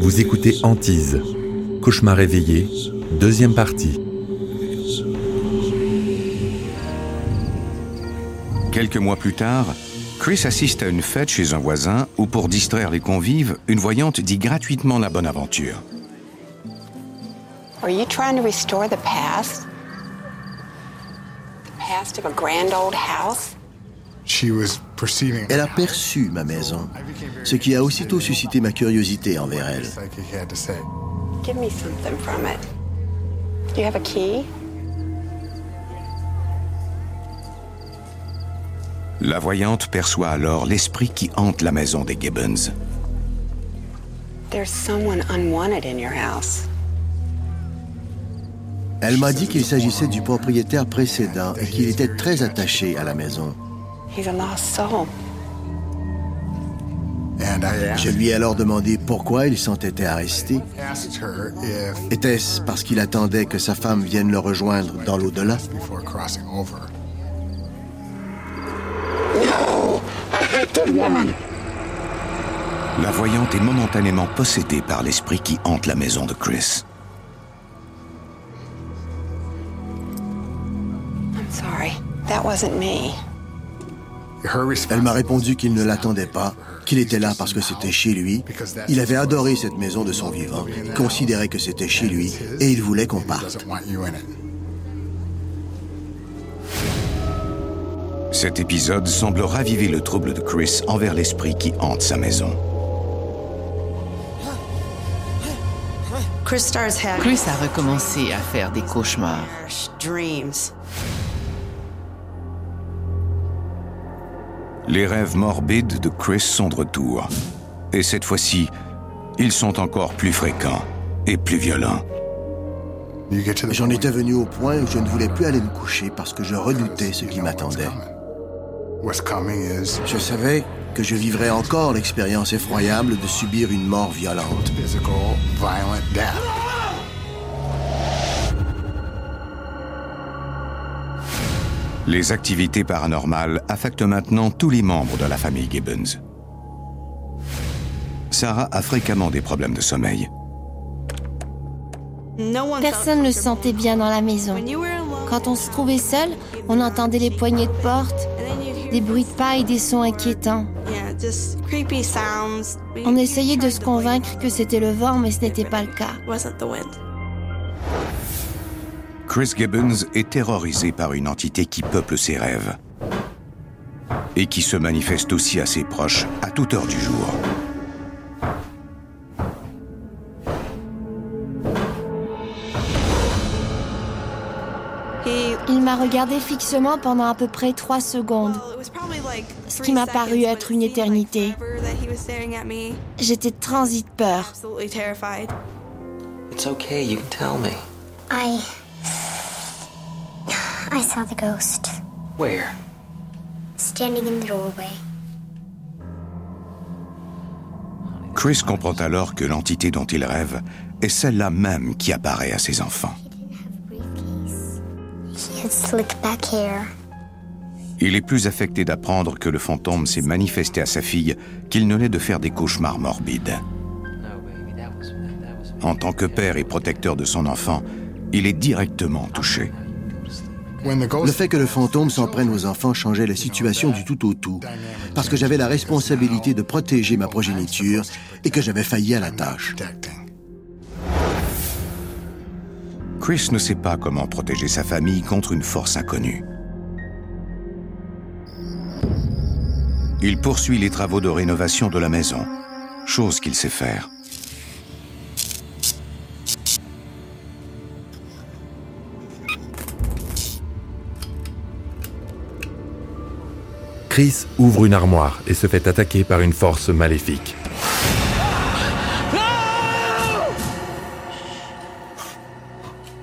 Vous écoutez Antise, Cauchemar réveillé, deuxième partie. Quelques mois plus tard, Chris assiste à une fête chez un voisin où, pour distraire les convives, une voyante dit gratuitement la bonne aventure. Are you trying to restore the past? The past of a grand old house? Elle a perçu ma maison, ce qui a aussitôt suscité ma curiosité envers elle. Give me something from it. Do you have a key? La voyante perçoit alors l'esprit qui hante la maison des Gibbons. There's someone unwanted in your house. Elle m'a dit qu'il s'agissait du propriétaire précédent et qu'il était très attaché à la maison. He's a lost soul. Je lui ai alors demandé pourquoi il s'entêtait à rester. Était-ce parce qu'il attendait que sa femme vienne le rejoindre dans l'au-delà? La voyante est momentanément possédée par l'esprit qui hante la maison de Chris. I'm sorry. That wasn't me. Elle m'a répondu qu'il ne l'attendait pas, qu'il était là parce que c'était chez lui. Il avait adoré cette maison de son vivant. Il considérait que c'était chez lui et il voulait qu'on parte. Cet épisode semble raviver le trouble de Chris envers l'esprit qui hante sa maison. Chris a recommencé à faire des cauchemars. Les rêves morbides de Chris sont de retour. Et cette fois-ci, ils sont encore plus fréquents et plus violents. J'en étais venu au point où je ne voulais plus aller me coucher parce que je redoutais ce qui m'attendait. Je savais que je vivrais encore l'expérience effroyable de subir une mort violente. Les activités paranormales affectent maintenant tous les membres de la famille Gibbons. Sarah a fréquemment des problèmes de sommeil. Personne ne se sentait bien dans la maison. Quand on se trouvait seul, on entendait les poignées de porte, des bruits de pas et des sons inquiétants. On essayait de se convaincre que c'était le vent, mais ce n'était pas le cas. Chris Gibbons est terrorisé par une entité qui peuple ses rêves et qui se manifeste aussi à ses proches à toute heure du jour. Il m'a regardé fixement pendant à peu près trois secondes, ce qui m'a paru être une éternité. J'étais transi de peur. It's okay, you can tell me. I. I saw the ghost Where? standing in the doorway. Chris comprend alors que l'entité dont il rêve est celle-là même qui apparaît à ses enfants. He had slick back hair. Il est plus affecté d'apprendre que le fantôme s'est manifesté à sa fille qu'il ne l'est de faire des cauchemars morbides. En tant que père et protecteur de son enfant, il est directement touché. Le fait que le fantôme s'en prenne aux enfants changeait la situation du tout au tout, parce que j'avais la responsabilité de protéger ma progéniture et que j'avais failli à la tâche. Chris ne sait pas comment protéger sa famille contre une force inconnue. Il poursuit les travaux de rénovation de la maison, chose qu'il sait faire. Chris ouvre une armoire et se fait attaquer par une force maléfique.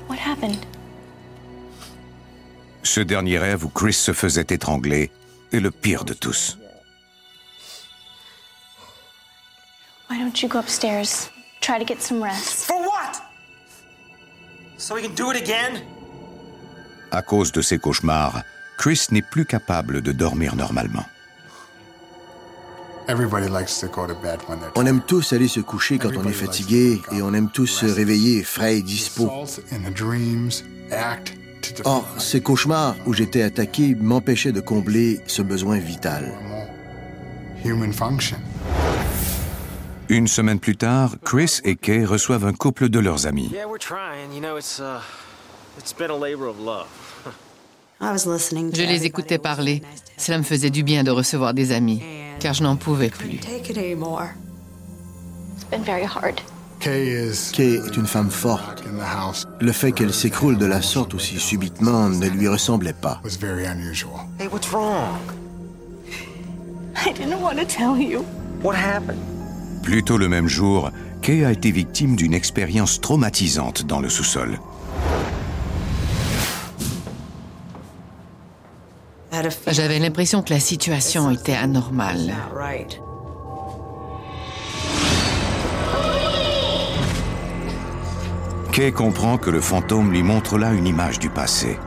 What happened? Ce dernier rêve où Chris se faisait étrangler est le pire de tous. Why don't you go upstairs? Try to get some rest. For what? So we can do it again? À cause de ses cauchemars, Chris n'est plus capable de dormir normalement. On aime tous aller se coucher quand on est fatigué et on aime tous se réveiller frais et dispo. Or, ces cauchemars où j'étais attaqué m'empêchaient de combler ce besoin vital. Une semaine plus tard, Chris et Kay reçoivent un couple de leurs amis. Je les écoutais parler. Cela me faisait du bien de recevoir des amis, car je n'en pouvais plus. Kay est une femme forte. Le fait qu'elle s'écroule de la sorte aussi subitement ne lui ressemblait pas. Plus tôt le même jour, Kay a été victime d'une expérience traumatisante dans le sous-sol. J'avais l'impression que la situation était anormale. Kay comprend que le fantôme lui montre là une image du passé.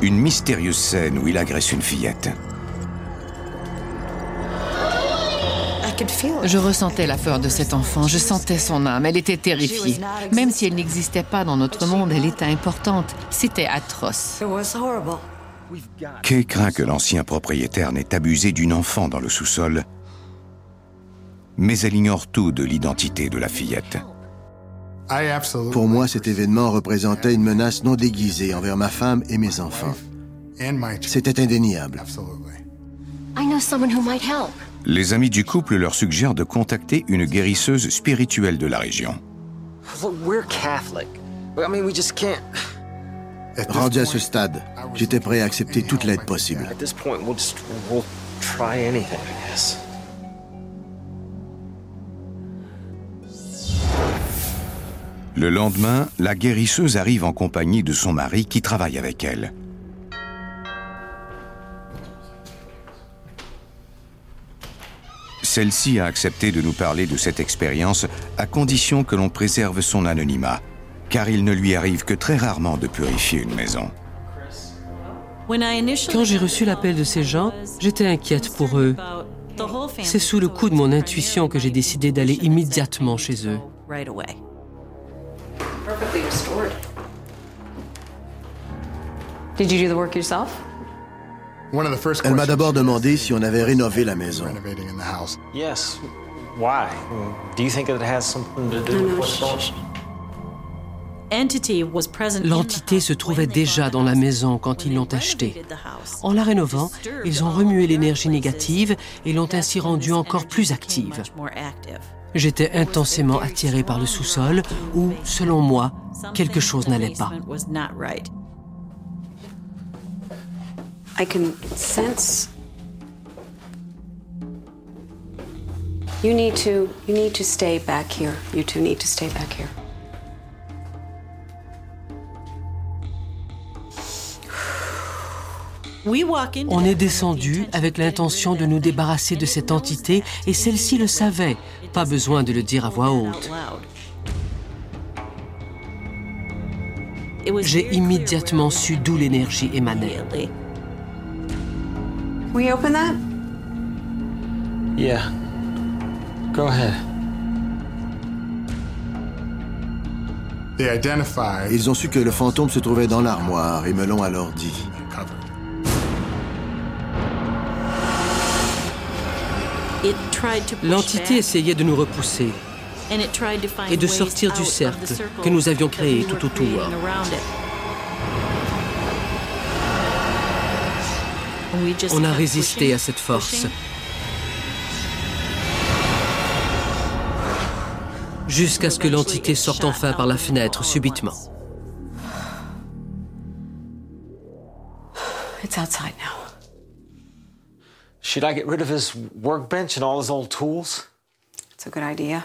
Une mystérieuse scène où il agresse une fillette. Je ressentais la peur de cet enfant, je sentais son âme, elle était terrifiée. Même si elle n'existait pas dans notre monde, elle était importante. C'était atroce. Kay craint que l'ancien propriétaire n'ait abusé d'une enfant dans le sous-sol, mais elle ignore tout de l'identité de la fillette. Pour moi, cet événement représentait une menace non déguisée envers ma femme et mes enfants. C'était indéniable. I know someone who might help. Les amis du couple leur suggèrent de contacter une guérisseuse spirituelle de la région. Look, we're Catholic. I mean, we just can't. Rendu à ce stade, j'étais prêt à accepter toute l'aide possible. Le lendemain, la guérisseuse arrive en compagnie de son mari qui travaille avec elle. Celle-ci a accepté de nous parler de cette expérience à condition que l'on préserve son anonymat, car il ne lui arrive que très rarement de purifier une maison. Quand j'ai reçu l'appel de ces gens, j'étais inquiète pour eux. C'est sous le coup de mon intuition que j'ai décidé d'aller immédiatement chez eux. Did you do the work yourself? Elle m'a d'abord demandé si on avait rénové la maison. L'entité se trouvait déjà dans la maison quand ils l'ont achetée. En la rénovant, ils ont remué l'énergie négative et l'ont ainsi rendue encore plus active. J'étais intensément attiré par le sous-sol où, selon moi, quelque chose n'allait pas. I can sense. You need to you need to stay back here. You two need to stay back here. On est descendu avec l'intention de nous débarrasser de cette entité et celle-ci le savait. Pas besoin de le dire à voix haute. J'ai immédiatement su d'où l'énergie émanait. We open that? Yeah. Go ahead. Ils ont su que le fantôme se trouvait dans l'armoire et me l'ont alors dit. L'entité essayait de nous repousser et de sortir du cercle que nous avions créé tout autour. On a résisté à cette force. Jusqu'à ce que l'entité sorte enfin par la fenêtre subitement. It's outside now. Should I get rid of his workbench and all his old tools? It's a good idea.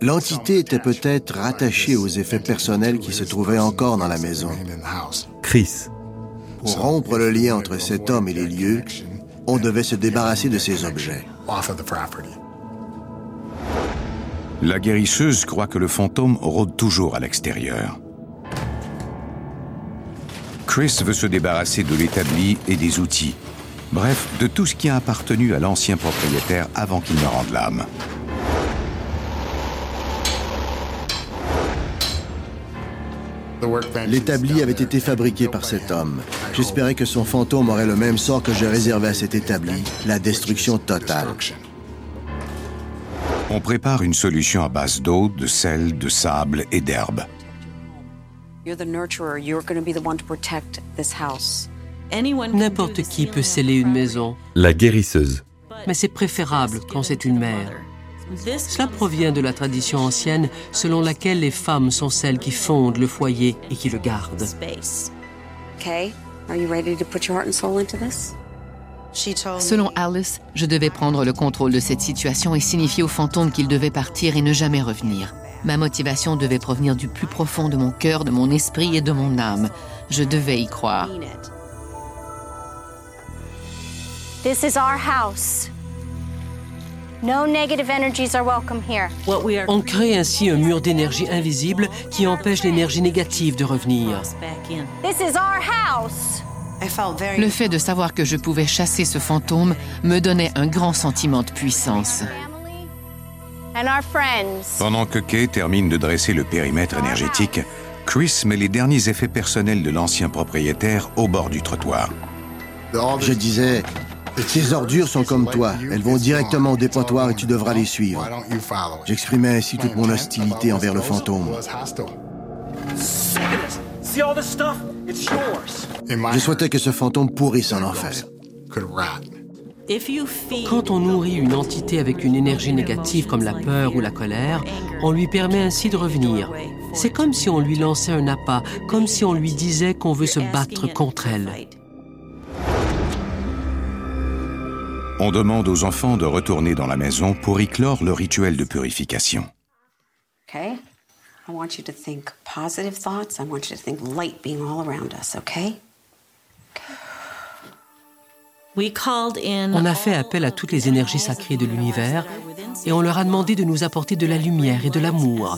L'entité était peut-être rattachée aux effets personnels qui se trouvaient encore dans la maison. Chris, Pour rompre le lien entre cet homme et les lieux, on devait se débarrasser de ces objets. La guérisseuse croit que le fantôme rôde toujours à l'extérieur. Chris veut se débarrasser de l'établi et des outils, Bref, de tout ce qui a appartenu à l'ancien propriétaire avant qu'il ne rende l'âme. L'établi avait été fabriqué par cet homme. J'espérais que son fantôme aurait le même sort que j'ai réservé à cet établi, la destruction totale. On prépare une solution à base d'eau, de sel, de sable et d'herbe. N'importe qui peut sceller une maison. La guérisseuse. Mais c'est préférable quand c'est une mère. Cela provient de la tradition ancienne selon laquelle les femmes sont celles qui fondent le foyer et qui le gardent. Selon Alice, je devais prendre le contrôle de cette situation et signifier au fantôme qu'il devait partir et ne jamais revenir. Ma motivation devait provenir du plus profond de mon cœur, de mon esprit et de mon âme. Je devais y croire. This is our house. No negative energies are welcome here. On crée ainsi un mur d'énergie invisible qui empêche l'énergie négative de revenir. This is our house. Le fait de savoir que je pouvais chasser ce fantôme me donnait un grand sentiment de puissance. Pendant que Kay termine de dresser le périmètre énergétique, Chris met les derniers effets personnels de l'ancien propriétaire au bord du trottoir. Je disais, ces ordures sont comme toi. Elles vont directement au dépotoir et tu devras les suivre. J'exprimais ainsi toute mon hostilité envers le fantôme. Je souhaitais que ce fantôme pourrisse en enfer. Quand on nourrit une entité avec une énergie négative comme la peur ou la colère, on lui permet ainsi de revenir. C'est comme si on lui lançait un appât, comme si on lui disait qu'on veut se battre contre elle. On demande aux enfants de retourner dans la maison pour y clore le rituel de purification. Okay? I want you to think positive thoughts. I want you to think light being all around us, okay? On a fait appel à toutes les énergies sacrées de l'univers et on leur a demandé de nous apporter de la lumière et de l'amour.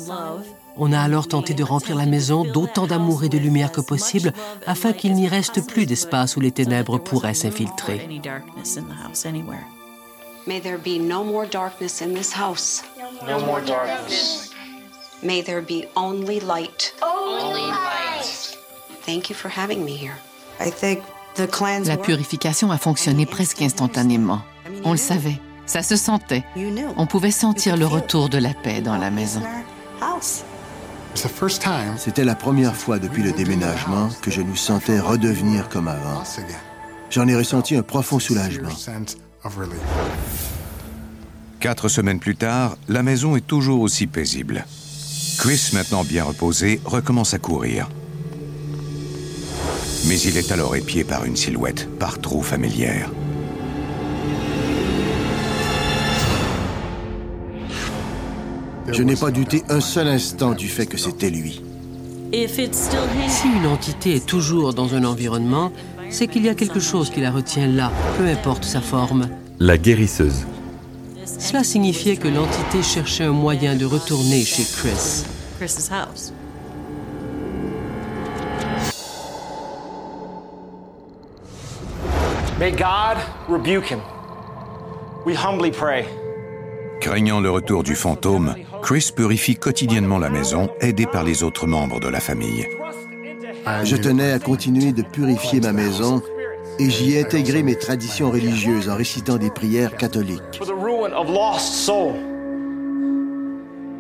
On a alors tenté de remplir la maison d'autant d'amour et de lumière que possible afin qu'il n'y reste plus d'espace où les ténèbres pourraient s'infiltrer. May there be no more darkness in this house. No more darkness. May there be only light. Only light. Thank you for having me here. I think the cleanse La purification a fonctionné presque instantanément. On le savait, ça se sentait. On pouvait sentir le retour de la paix dans la maison. C'était la première fois depuis le déménagement que je nous sentais redevenir comme avant. J'en ai ressenti un profond soulagement. Quatre semaines plus tard, la maison est toujours aussi paisible. Chris, maintenant bien reposé, recommence à courir. Mais il est alors épié par une silhouette par trop familière. Je n'ai pas douté un seul instant du fait que c'était lui. Si une entité est toujours dans un environnement, c'est qu'il y a quelque chose qui la retient là, peu importe sa forme. La guérisseuse. Cela signifiait que l'entité cherchait un moyen de retourner chez Chris. May God rebuke him. We humbly pray. Craignant le retour du fantôme, Chris purifie quotidiennement la maison, aidé par les autres membres de la famille. Je tenais à continuer de purifier ma maison et j'y ai intégré mes traditions religieuses en récitant des prières catholiques.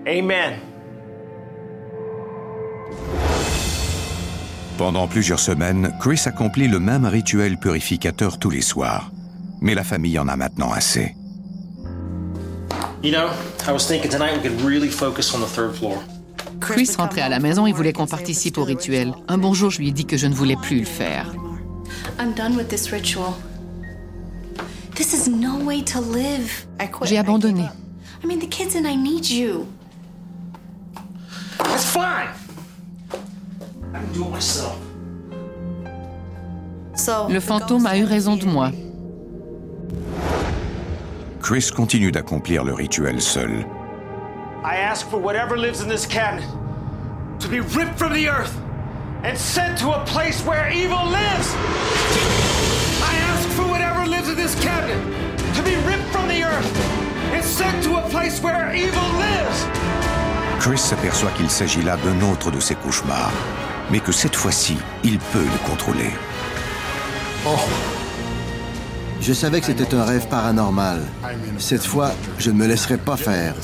Amen. Pendant plusieurs semaines, Chris accomplit le même rituel purificateur tous les soirs. Mais la famille en a maintenant assez. You know, I was thinking tonight we could really focus on the third floor. Chris rentrait à la maison et voulait qu'on participe au rituel. Un bon jour, je lui ai dit que je ne voulais plus le faire. I'm done with this ritual. This is no way to live. J'ai abandonné. I mean, the kids and I need you. That's fine. I can do it myself. Le fantôme a eu raison de moi. Chris continue d'accomplir le rituel seul. I ask for whatever lives in this cabinet to be ripped from the earth and sent to a place where evil lives. I ask for whatever lives in this cabinet to be ripped from the earth and sent to a place where evil lives. Chris s'aperçoit qu'il s'agit là d'un autre de ses cauchemars, mais que cette fois-ci, il peut le contrôler. Oh. Je savais que c'était un rêve paranormal. Cette fois, je ne me laisserai pas faire.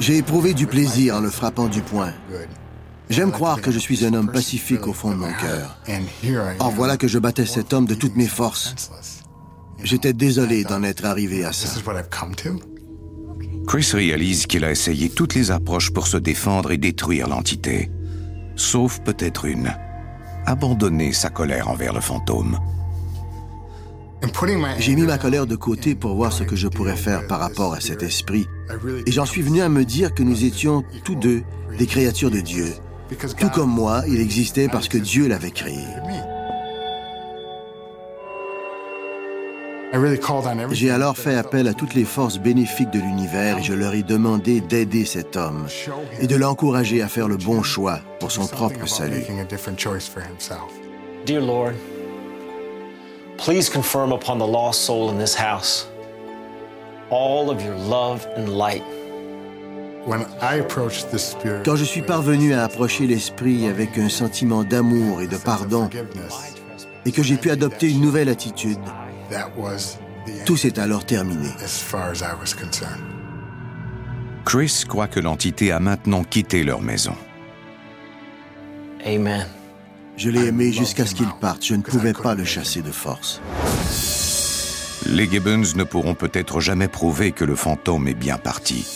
J'ai éprouvé du plaisir en le frappant du poing. J'aime croire que je suis un homme pacifique au fond de mon cœur. Or voilà que je battais cet homme de toutes mes forces. J'étais désolé d'en être arrivé à ça. Chris réalise qu'il a essayé toutes les approches pour se défendre et détruire l'entité. Sauf peut-être une. Abandonner sa colère envers le fantôme. J'ai mis ma colère de côté pour voir ce que je pourrais faire par rapport à cet esprit. Et j'en suis venu à me dire que nous étions tous deux des créatures de Dieu. Tout comme moi, il existait parce que Dieu l'avait créé. J'ai alors fait appel à toutes les forces bénéfiques de l'univers et je leur ai demandé d'aider cet homme et de l'encourager à faire le bon choix pour son propre salut. Dear Lord, please confirm upon the lost soul in this house all of your love and light. Quand je suis parvenu à approcher l'esprit avec un sentiment d'amour et de pardon, et que j'ai pu adopter une nouvelle attitude, tout s'est alors terminé. Chris croit que l'entité a maintenant quitté leur maison. Amen. Je l'ai aimé jusqu'à ce qu'il parte. Je ne pouvais pas le chasser de force. Les Gibbons ne pourront peut-être jamais prouver que le fantôme est bien parti.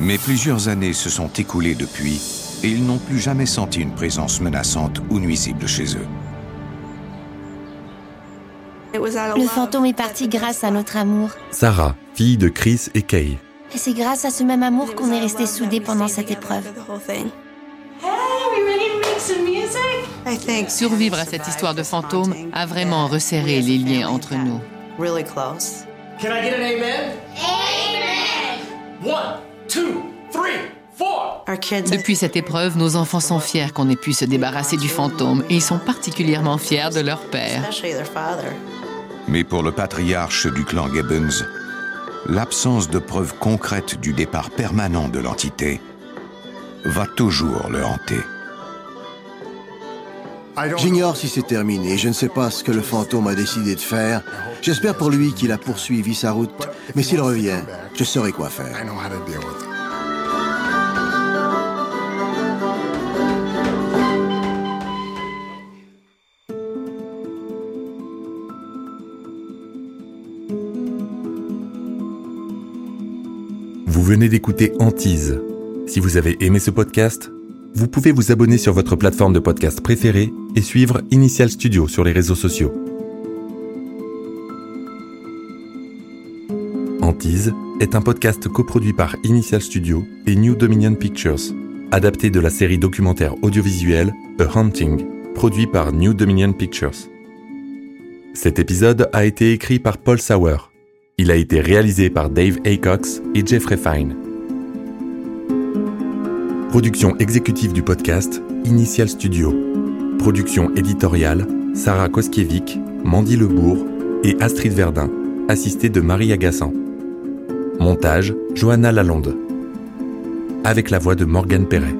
Mais plusieurs années se sont écoulées depuis et ils n'ont plus jamais senti une présence menaçante ou nuisible chez eux. Le fantôme est parti grâce à notre amour. Sarah, fille de Chris et Kay. Et c'est grâce à ce même amour qu'on est restés soudés pendant cette épreuve. Survivre à cette histoire de fantôme a vraiment resserré les liens entre nous. Can I get an amen? Amen! One, two, three, four. Depuis cette épreuve, nos enfants sont fiers qu'on ait pu se débarrasser du fantôme et ils sont particulièrement fiers de leur père. Mais pour le patriarche du clan Gibbons, l'absence de preuves concrètes du départ permanent de l'entité va toujours le hanter. J'ignore si c'est terminé. Je ne sais pas ce que le fantôme a décidé de faire. J'espère pour lui qu'il a poursuivi sa route. Mais s'il revient, je saurai quoi faire. Venez d'écouter Antise. Si vous avez aimé ce podcast, vous pouvez vous abonner sur votre plateforme de podcast préférée et suivre Initial Studio sur les réseaux sociaux. Antise est un podcast coproduit par Initial Studio et New Dominion Pictures, adapté de la série documentaire audiovisuelle A Hunting, produit par New Dominion Pictures. Cet épisode a été écrit par Paul Sauer. Il a été réalisé par Dave Aycox et Jeffrey Fine. Production exécutive du podcast, Initial Studio. Production éditoriale, Sarah Koskiewicz, Mandy Lebourg et Astrid Verdun, assistée de Marie Agassan. Montage, Johanna Lalonde. Avec la voix de Morgane Perret.